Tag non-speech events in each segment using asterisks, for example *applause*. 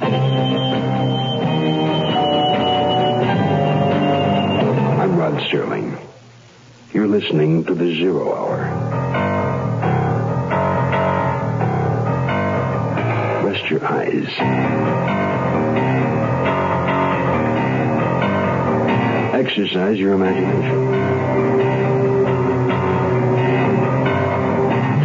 I'm Rod Serling. You're listening to the Zero Hour. Rest your eyes. Exercise your imagination.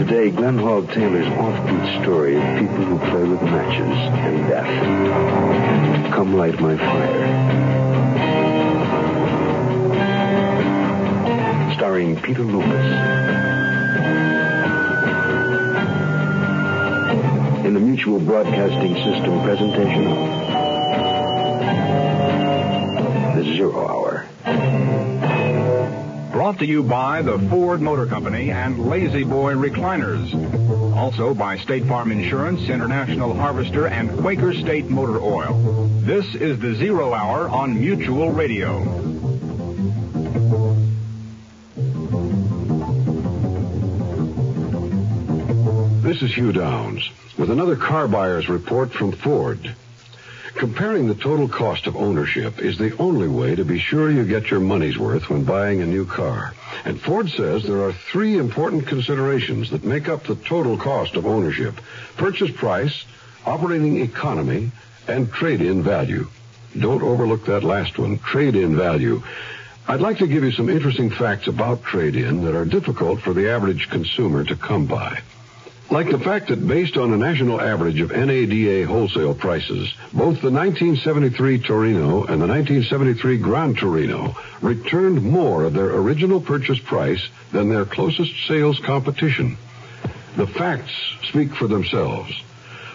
Today, Glenn Hall Taylor's offbeat story of people who play with matches and death. Come light my fire. starring Peter Lupus. In the Mutual Broadcasting System presentation of The Zero Hour. Brought to you by the Ford Motor Company and La-Z-Boy Recliners. Also by State Farm Insurance, International Harvester, and Quaker State Motor Oil. This is the Zero Hour on Mutual Radio. This is Hugh Downs with another car buyer's report from Ford. Comparing the total cost of ownership is the only way to be sure you get your money's worth when buying a new car. And Ford says there are three important considerations that make up the total cost of ownership. Purchase price, operating economy, and trade-in value. Don't overlook that last one, trade-in value. I'd like to give you some interesting facts about trade-in that are difficult for the average consumer to come by. Like the fact that based on a national average of NADA wholesale prices, both the 1973 Torino and the 1973 Gran Torino returned more of their original purchase price than their closest sales competition. The facts speak for themselves.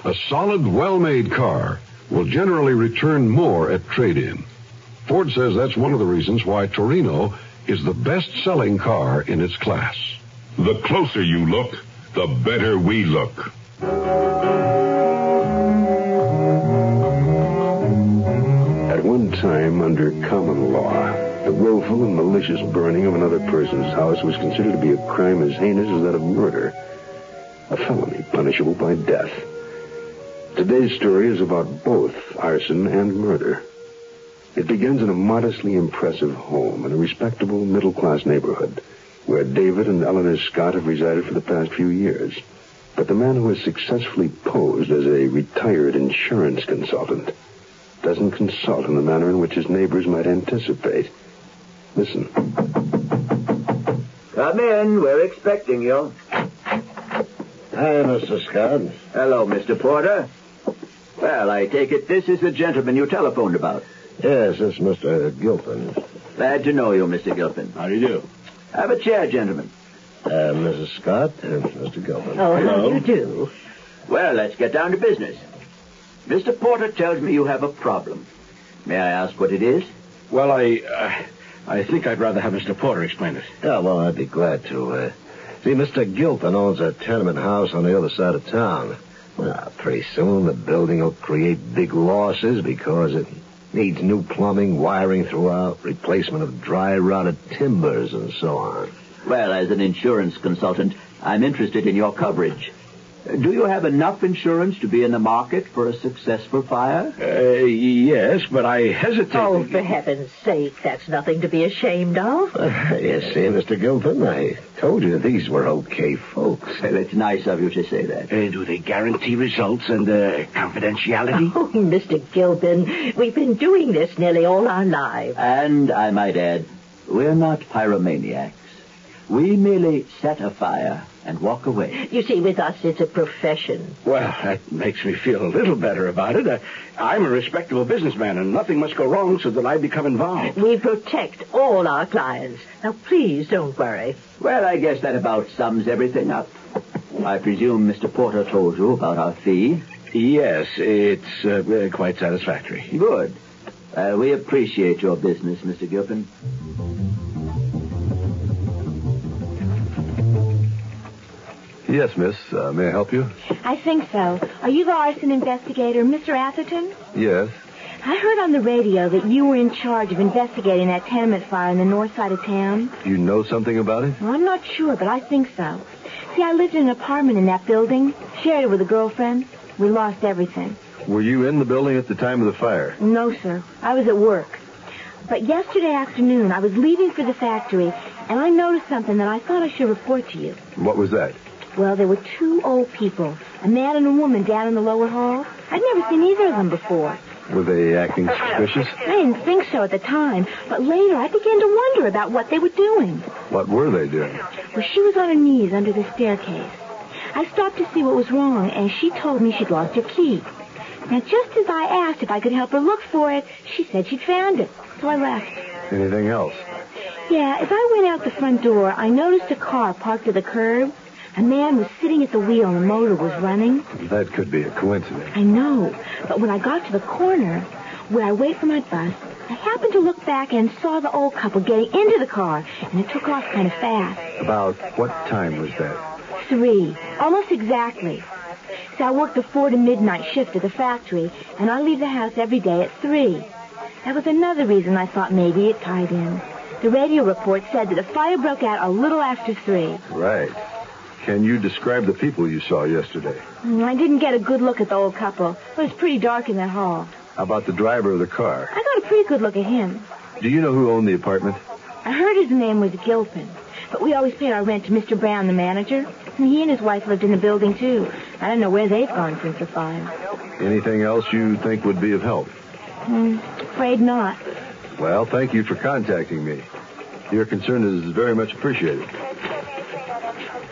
A solid, well-made car will generally return more at trade-in. Ford says that's one of the reasons why Torino is the best-selling car in its class. The closer you look, the better we look. At one time, under common law, the willful and malicious burning of another person's house was considered to be a crime as heinous as that of murder. A felony punishable by death. Today's story is about both arson and murder. It begins in a modestly impressive home in a respectable middle-class neighborhood where David and Eleanor Scott have resided for the past few years. But the man who has successfully posed as a retired insurance consultant doesn't consult in the manner in which his neighbors might anticipate. Listen. Come in. We're expecting you. Hi, Mr. Scott. Hello, Mr. Porter. Well, I take it this is the gentleman you telephoned about. Yes, it's Mr. Gilpin. Glad to know you, Mr. Gilpin. How do you do? Have a chair, gentlemen. Uh, Mrs. Scott and Mr. Gilpin. Oh, how do you do? Well, let's get down to business. Mr. Porter tells me you have a problem. May I ask what it is? Well, I, uh, I think I'd rather have Mr. Porter explain it. Yeah, well, I'd be glad to. Uh, see, Mr. Gilpin owns a tenement house on the other side of town. Well, pretty soon the building will create big losses because it needs new plumbing, wiring throughout, replacement of dry rotted timbers, and so on. Well, as an insurance consultant, I'm interested in your coverage. Do you have enough insurance to be in the market for a successful fire? Uh, yes, but I hesitate. Oh, for heaven's sake, that's nothing to be ashamed of. you see, Mr. Gilpin, I told you these were okay folks. Well, it's nice of you to say that. Uh, do they guarantee results and uh, confidentiality? Oh, *laughs* Mr. Gilpin, we've been doing this nearly all our lives. And I might add, we're not pyromaniacs. We merely set a fire and walk away. You see, with us, it's a profession. Well, that makes me feel a little better about it. Uh, I'm a respectable businessman, and nothing must go wrong so that I become involved. We protect all our clients. Now, please don't worry. Well, I guess that about sums everything up. I presume Mr. Porter told you about our fee. Yes, it's uh, quite satisfactory. Good. Uh, we appreciate your business, Mr. Gilpin. Yes, miss. Uh, may I help you? I think so. Are you the arson investigator, Mr. Atherton? Yes. I heard on the radio that you were in charge of investigating that tenement fire in the north side of town. You know something about it? Well, I'm not sure, but I think so. See, I lived in an apartment in that building, shared it with a girlfriend. We lost everything. Were you in the building at the time of the fire? No, sir. I was at work. But yesterday afternoon, I was leaving for the factory, and I noticed something that I thought I should report to you. What was that? Well, there were two old people, a man and a woman down in the lower hall. I'd never seen either of them before. Were they acting suspicious? I didn't think so at the time, but later I began to wonder about what they were doing. What were they doing? Well, she was on her knees under the staircase. I stopped to see what was wrong, and she told me she'd lost her key. Now, just as I asked if I could help her look for it, she said she'd found it. So I left. Anything else? Yeah, as I went out the front door, I noticed a car parked at the curb. A man was sitting at the wheel and the motor was running. That could be a coincidence. I know, but when I got to the corner where I wait for my bus, I happened to look back and saw the old couple getting into the car, and it took off kind of fast. About what time was that? Three, almost exactly. So I work the four to midnight shift at the factory, and I leave the house every day at three. That was another reason I thought maybe it tied in. The radio report said that the fire broke out a little after three. Right. Can you describe the people you saw yesterday? Mm, I didn't get a good look at the old couple. It was pretty dark in that hall. How about the driver of the car? I got a pretty good look at him. Do you know who owned the apartment? I heard his name was Gilpin, but we always paid our rent to Mr. Brown, the manager. And he and his wife lived in the building, too. I don't know where they've gone since the fire. Anything else you think would be of help? Hmm, afraid not. Well, thank you for contacting me. Your concern is very much appreciated.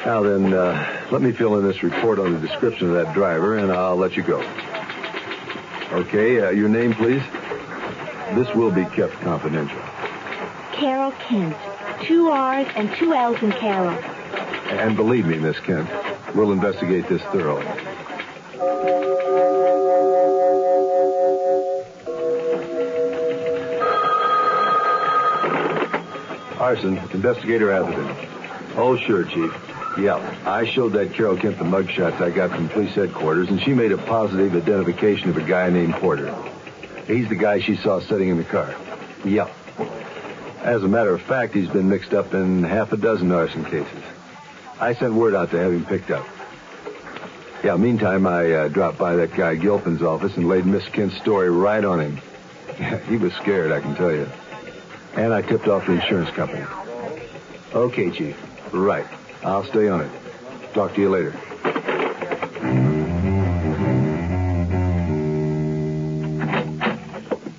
Now then, uh, let me fill in this report on the description of that driver, and I'll let you go. Okay, uh, your name, please? This will be kept confidential. Carol Kent. Two R's and two L's in Carol. And believe me, Miss Kent, we'll investigate this thoroughly. Arson, Investigator Atherton. Oh, sure, Chief. Yeah, I showed that Carol Kent the mugshots I got from police headquarters, and she made a positive identification of a guy named Porter. He's the guy she saw sitting in the car. Yep. As a matter of fact, he's been mixed up in half a dozen arson cases. I sent word out to have him picked up. Yeah, meantime, I uh, dropped by that guy Gilpin's office and laid Miss Kent's story right on him. *laughs* he was scared, I can tell you. And I tipped off the insurance company. Okay, Chief. Right. I'll stay on it. Talk to you later.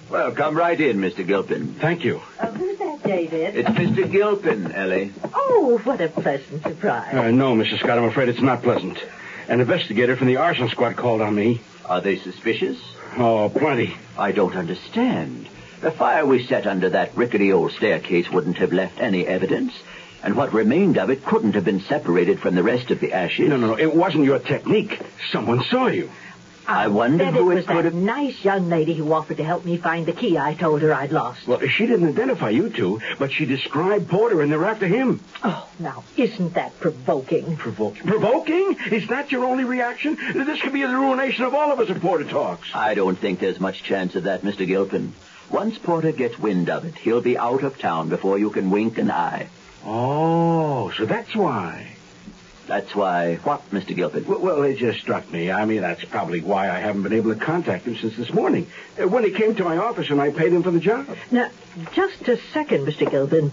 Well, come right in, Mr. Gilpin. Thank you. Uh, who's that, David? It's Mr. Gilpin, Ellie. Oh, what a pleasant surprise. Uh, no, Mrs. Scott, I'm afraid it's not pleasant. An investigator from the arson squad called on me. Are they suspicious? Oh, plenty. I don't understand. The fire we set under that rickety old staircase wouldn't have left any evidence, and what remained of it couldn't have been separated from the rest of the ashes. No, no, no. It wasn't your technique. Someone saw you. I wonder who it it was could that have... nice young lady who offered to help me find the key I told her I'd lost. Well, she didn't identify you two, but she described Porter, and they're after him. Oh, now, isn't that provoking? Provoking? Provoking? Is that your only reaction? This could be the ruination of all of us if Porter talks. I don't think there's much chance of that, Mr. Gilpin. Once Porter gets wind of it, he'll be out of town before you can wink an eye. Oh, so that's why. That's why. What, Mr. Gilpin? Well, well, it just struck me. I mean, that's probably why I haven't been able to contact him since this morning. Uh, When he came to my office and I paid him for the job. Now, just a second, Mr. Gilpin.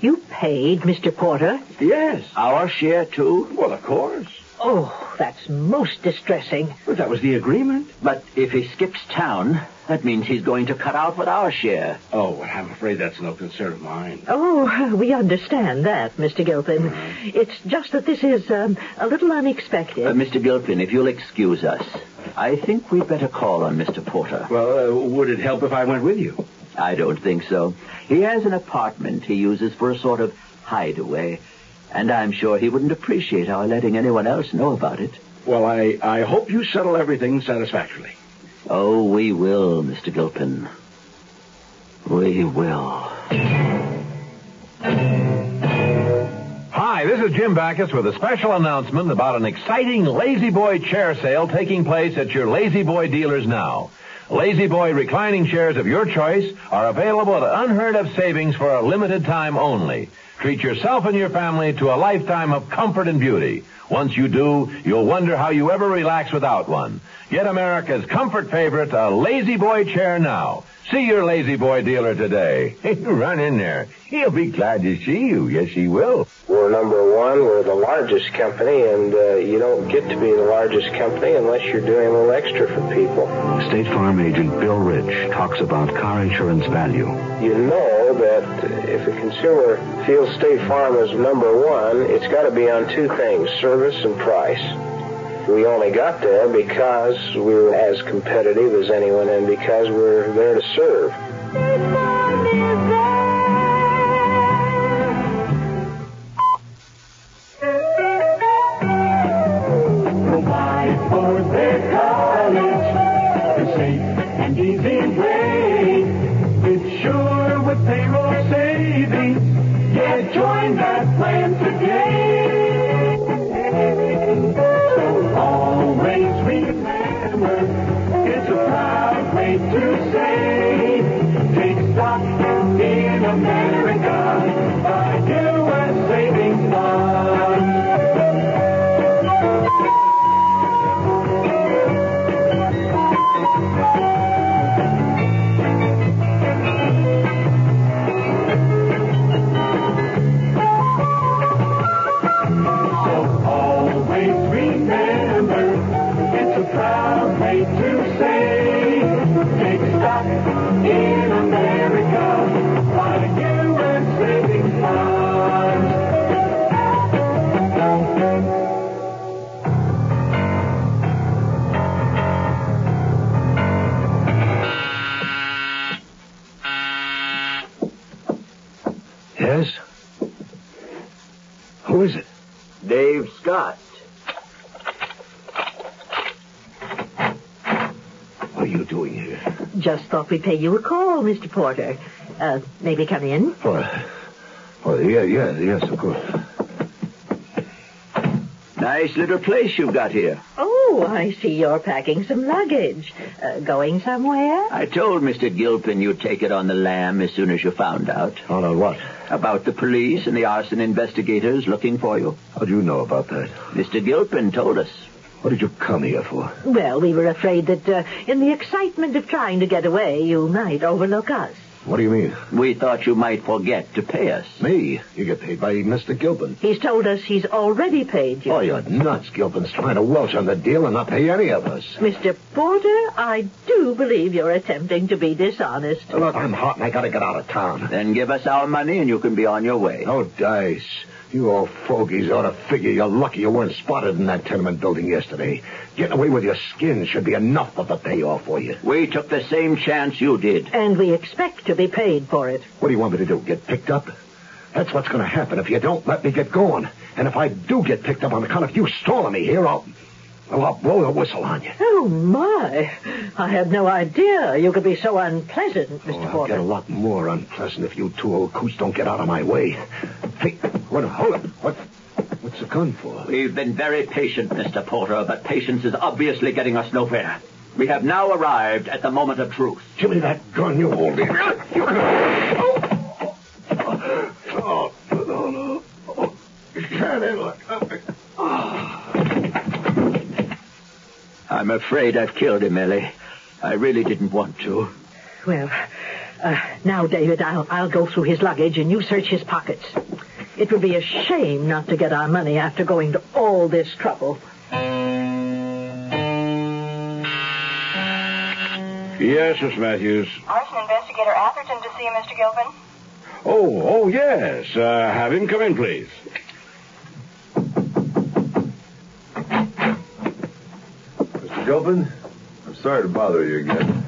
You paid Mr. Porter? Yes. Our share, too? Well, of course. Oh, that's most distressing. But that was the agreement. But if he skips town, that means he's going to cut out with our share. Oh, well, I'm afraid that's no concern of mine. Oh, we understand that, Mr. Gilpin. It's just that this is um, a little unexpected. Uh, Mr. Gilpin, if you'll excuse us, I think we'd better call on Mr. Porter. Well, uh, would it help if I went with you? I don't think so. He has an apartment he uses for a sort of hideaway, and I'm sure he wouldn't appreciate our letting anyone else know about it. Well, I, I hope you settle everything satisfactorily. Oh, we will, Mr. Gilpin. We will. Hi, this is Jim Backus with a special announcement about an exciting La-Z-Boy chair sale taking place at your La-Z-Boy dealers now. La-Z-Boy reclining chairs of your choice are available at unheard of savings for a limited time only. Treat yourself and your family to a lifetime of comfort and beauty. Once you do, you'll wonder how you ever relax without one. Get America's comfort favorite, a La-Z-Boy chair now. See your La-Z-Boy dealer today. *laughs* Run in there. He'll be glad to see you. Yes, he will. We're number one. We're the largest company, and uh, you don't get to be the largest company unless you're doing a little extra for people. State Farm agent Bill Rich talks about car insurance value. You know that if a consumer feels State Farm is number one, it's got to be on two things, service and price. We only got there because we were as competitive as anyone and because we're there to serve. Thought we'd pay you a call, Mr. Porter. Uh, maybe come in? Oh, oh yeah, yeah, yes, of course. Nice little place you've got here. Oh, I see you're packing some luggage. Uh, going somewhere? I told Mr. Gilpin you'd take it on the lam as soon as you found out. On on what? About the police and the arson investigators looking for you. How do you know about that? Mr. Gilpin told us. What did you come here for? Well, we were afraid that uh, in the excitement of trying to get away, you might overlook us. What do you mean? We thought you might forget to pay us. Me? You get paid by Mr. Gilpin. He's told us he's already paid you. Oh, you're nuts. Gilpin's trying to welch on the deal and not pay any of us. Mr. Porter, I do believe you're attempting to be dishonest. Look, I'm hot and I gotta get out of town. Then give us our money and you can be on your way. Oh, dice. You old fogies ought to figure you're lucky you weren't spotted in that tenement building yesterday. Getting away with your skin should be enough of a payoff for you. We took the same chance you did. And we expect to be paid for it. What do you want me to do? Get picked up? That's what's going to happen if you don't let me get going. And if I do get picked up on account of you stalling me here, I'll, well, I'll blow the whistle on you. Oh, my. I had no idea you could be so unpleasant, Mr. Oh, I'll Porter. get a lot more unpleasant if you two old coots don't get out of my way. Hey, what, hold it. What, what's the gun for? We've been very patient, Mr. Porter, but patience is obviously getting us nowhere. We have now arrived at the moment of truth. Give me that gun, you old idiot. You... Oh, no, no. Oh, you can't handle it. I'm afraid I've killed him, Ellie. I really didn't want to. Well, uh, now, David, I'll, I'll go through his luggage and you search his pockets. It would be a shame not to get our money after going to all this trouble. Yes, Miss Matthews. Arson Investigator Atherton to see you, Mr. Gilpin. Oh, oh, yes. Uh, have him come in, please. Gilpin, I'm sorry to bother you again.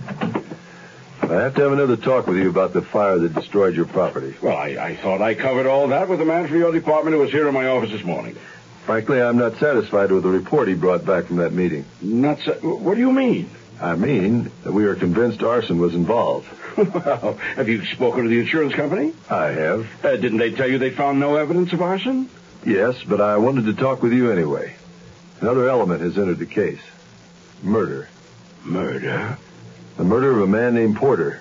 I have to have another talk with you about the fire that destroyed your property. Well, I, I thought I covered all that with the man from your department who was here in my office this morning. Frankly, I'm not satisfied with the report he brought back from that meeting. Not sa- What do you mean? I mean that we are convinced arson was involved. *laughs* well, have you spoken to the insurance company? I have. Uh, didn't they tell you they found no evidence of arson? Yes, but I wanted to talk with you anyway. Another element has entered the case. Murder. Murder? The murder of a man named Porter.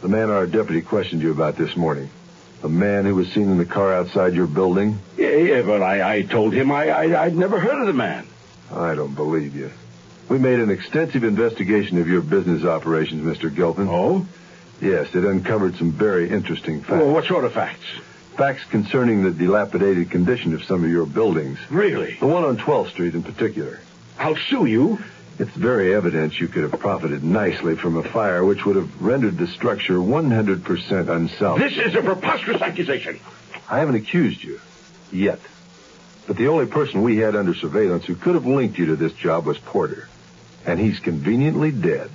The man our deputy questioned you about this morning. The man who was seen in the car outside your building. Yeah, yeah but I, I told him I, I, I'd never heard of the man. I don't believe you. We made an extensive investigation of your business operations, Mr. Gilpin. Oh? Yes, it uncovered some very interesting facts. Well, what sort of facts? Facts concerning the dilapidated condition of some of your buildings. Really? The one on 12th Street in particular. I'll sue you. It's very evident you could have profited nicely from a fire which would have rendered the structure 100% unsalvageable. This is a preposterous accusation. I haven't accused you. Yet. But the only person we had under surveillance who could have linked you to this job was Porter. And he's conveniently dead.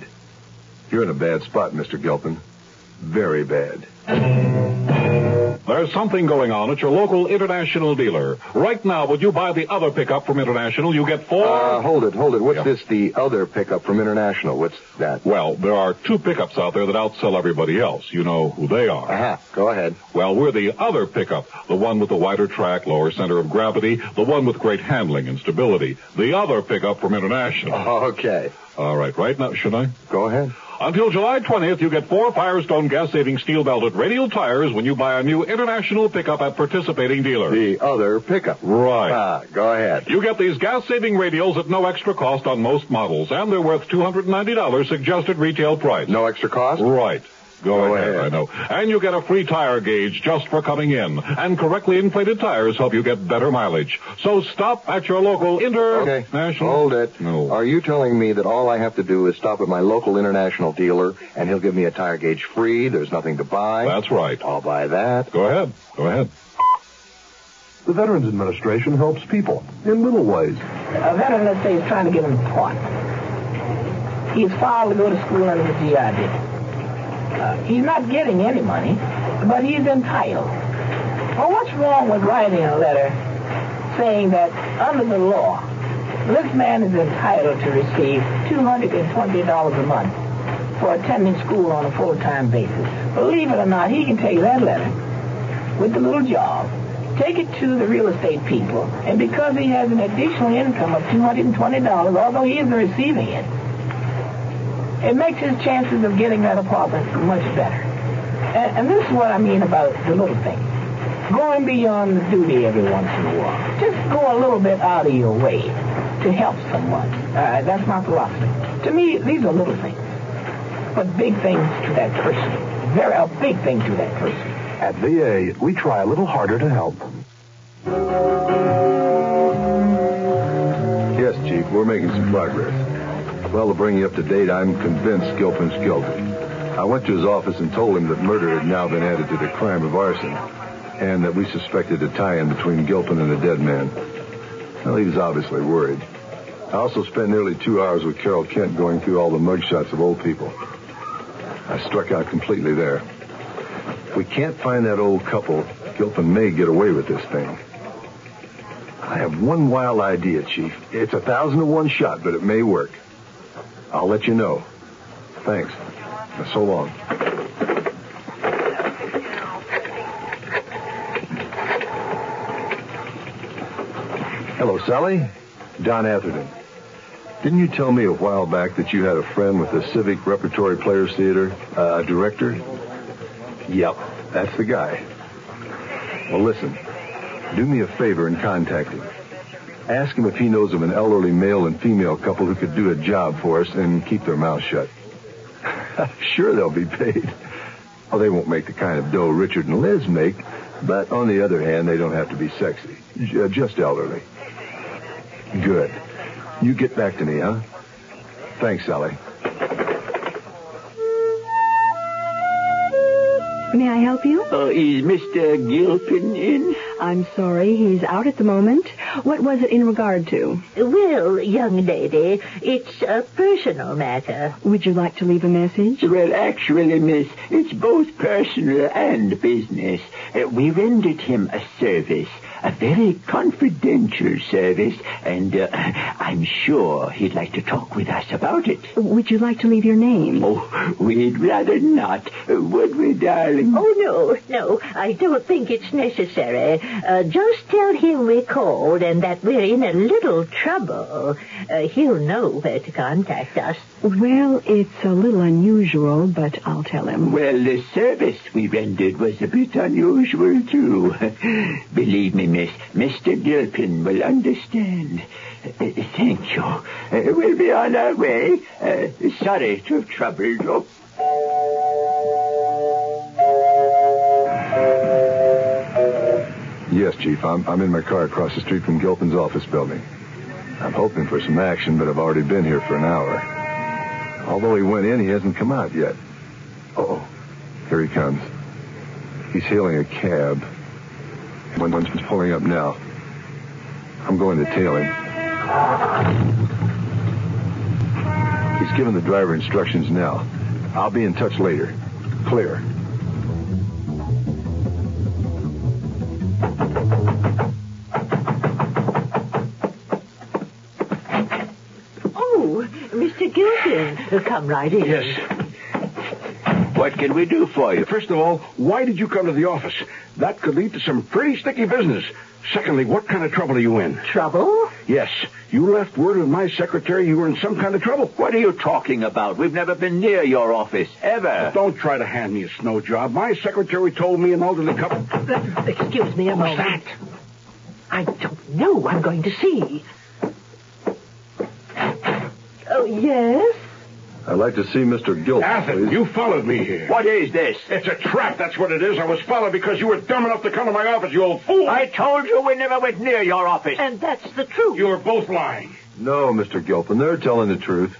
You're in a bad spot, Mr. Gilpin. Very bad. There's something going on at your local International dealer. Right now, would you buy the other pickup from International, you get four... Uh, hold it, hold it. What's Yeah. this, the other pickup from International? What's that? Well, there are two pickups out there that outsell everybody else. You know who they are. Uh-huh. Go ahead. Well, we're the other pickup. The one with the wider track, lower center of gravity. The one with great handling and stability. The other pickup from International. *laughs* Okay. All right, right now, should I? Go ahead. Until July 20th, you get four Firestone gas-saving steel-belted radial tires when you buy a new International pickup at participating dealers. The other pickup. Right. Ah, go ahead. You get these gas-saving radials at no extra cost on most models, and they're worth $290 suggested retail price. No extra cost? Right. Go, Go ahead, ahead. I know. And you get a free tire gauge just for coming in. And correctly inflated tires help you get better mileage. So stop at your local international. Okay. International. Hold it. No. Are you telling me that all I have to do is stop at my local international dealer and he'll give me a tire gauge free? There's nothing to buy? That's right. I'll buy that. Go ahead. Go ahead. The Veterans Administration helps people in little ways. A veteran, let's say, is trying to get an employment. He's filed to go to school under the GID. Uh, he's not getting any money, but he's entitled. Well, what's wrong with writing a letter saying that under the law, this man is entitled to receive $220 a month for attending school on a full-time basis? Believe it or not, he can take that letter with the little job, take it to the real estate people, and because he has an additional income of $220, although he isn't receiving it, it makes his chances of getting that apartment much better. And, and this is what I mean about the little things. Going beyond the duty every once in a while. Just go a little bit out of your way to help someone. Uh, that's my philosophy. To me, these are little things. But big things to that person. Very, a big thing to that person. At VA, we try a little harder to help. Yes, Chief, we're making some progress. Well, to bring you up to date, I'm convinced Gilpin's guilty. I went to his office and told him that murder had now been added to the crime of arson, and that we suspected a tie-in between Gilpin and the dead man. Well, he was obviously worried. I also spent nearly two hours with Carol Kent going through all the mugshots of old people. I struck out completely there. If we can't find that old couple, Gilpin may get away with this thing. I have one wild idea, Chief. It's a thousand to one shot, but it may work. I'll let you know. Thanks. So long. Hello, Sally. Don Atherton. Didn't you tell me a while back that you had a friend with the Civic Repertory Players Theater, uh, director? Yep, that's the guy. Well, listen. Do me a favor and contact him. Ask him if he knows of an elderly male and female couple who could do a job for us and keep their mouths shut. *laughs* sure, they'll be paid. Well, they won't make the kind of dough Richard and Liz make, but on the other hand, they don't have to be sexy. J- uh, just elderly. Good. You get back to me, huh? Thanks, Sally. May I help you? Uh, is Mr. Gilpin in? I'm sorry, he's out at the moment. What was it in regard to? Well, young lady, it's a personal matter. Would you like to leave a message? Well, actually, miss, it's both personal and business. Uh, we rendered him a service, a very confidential service, and uh, I'm sure he'd like to talk with us about it. Would you like to leave your name? Oh, we'd rather not, would we, darling? Oh, no, no, I don't think it's necessary. Uh, just tell him we called and that we're in a little trouble. Uh, he'll know where to contact us. Well, it's a little unusual, but I'll tell him. Well, the service we rendered was a bit unusual, too. *laughs* Believe me, miss, Mr. Gilpin will understand. Uh, thank you. Uh, we'll be on our way. Uh, sorry to have troubled you. Yes, Chief. I'm, I'm in my car across the street from Gilpin's office building. I'm hoping for some action, but I've already been here for an hour. Although he went in, he hasn't come out yet. Oh, here he comes. He's hailing a cab. One one's pulling up now. I'm going to tail him. He's given the driver instructions now. I'll be in touch later. Clear. Come right in. Yes. What can we do for you? First of all, why did you come to the office? That could lead to some pretty sticky business. Secondly, what kind of trouble are you in? Trouble? Yes. You left word with my secretary you were in some kind of trouble. What are you talking about? We've never been near your office, ever. Don't try to hand me a snow job. My secretary told me an elderly couple. Uh, excuse me a What's moment. I don't know. I'm going to see. Oh, yes? I'd like to see Mr. Gilpin, Atherton, please. you followed me here. What is this? It's a trap, that's what it is. I was followed because you were dumb enough to come to my office, you old fool. I told you we never went near your office. And that's the truth. You're both lying. No, Mr. Gilpin, they're telling the truth.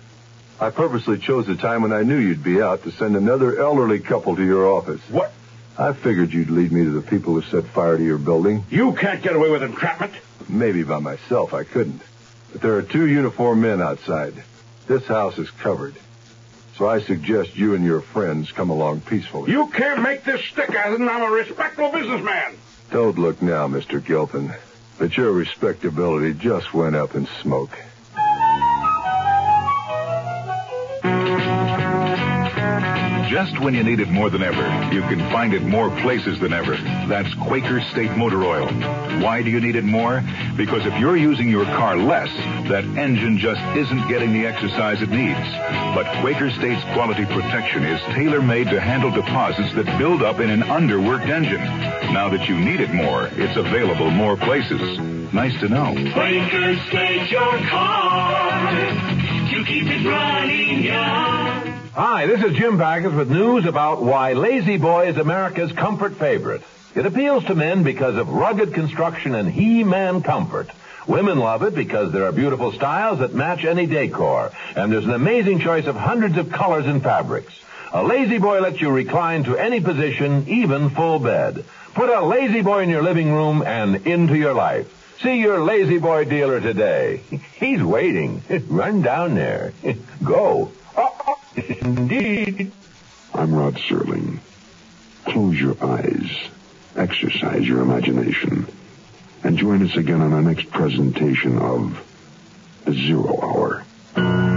I purposely chose a time when I knew you'd be out to send another elderly couple to your office. What? I figured you'd lead me to the people who set fire to your building. You can't get away with entrapment. Maybe by myself I couldn't. But there are two uniformed men outside. This house is covered. So I suggest you and your friends come along peacefully. You can't make this stick, Atherton. I'm a respectable businessman. Don't look now, Mr. Gilpin. But your respectability just went up in smoke. Just when you need it more than ever, you can find it more places than ever. That's Quaker State Motor Oil. Why do you need it more? Because if you're using your car less, that engine just isn't getting the exercise it needs. But Quaker State's quality protection is tailor-made to handle deposits that build up in an underworked engine. Now that you need it more, it's available more places. Nice to know. Quaker State your car to keep it running young. Hi, this is Jim Backus with news about why La-Z-Boy is America's comfort favorite. It appeals to men because of rugged construction and He-Man comfort. Women love it because there are beautiful styles that match any decor, and there's an amazing choice of hundreds of colors and fabrics. A La-Z-Boy lets you recline to any position, even full bed. Put a La-Z-Boy in your living room and into your life. See your La-Z-Boy dealer today. *laughs* He's waiting. *laughs* Run down there. *laughs* Go. Indeed. I'm Rod Serling. Close your eyes, exercise your imagination, and join us again on our next presentation of The Zero Hour.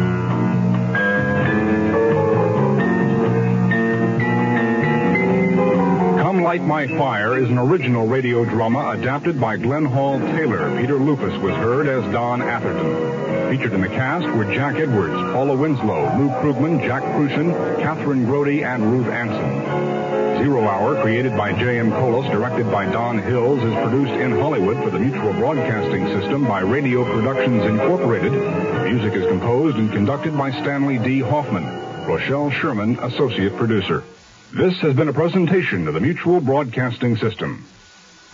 Light My Fire is an original radio drama adapted by Glenn Hall Taylor. Peter Lupus was heard as Don Atherton. Featured in the cast were Jack Edwards, Paula Winslowe, Lou Krugman, Jack Kruschen, Catherine Grody, and Ruth Anson. Zero Hour, created by J.M. Colos, directed by Don Hills, is produced in Hollywood for the Mutual Broadcasting System by Radio Productions Incorporated. Music is composed and conducted by Stanley D. Hoffman. Rochelle Sherman, associate producer. This has been a presentation of the Mutual Broadcasting System.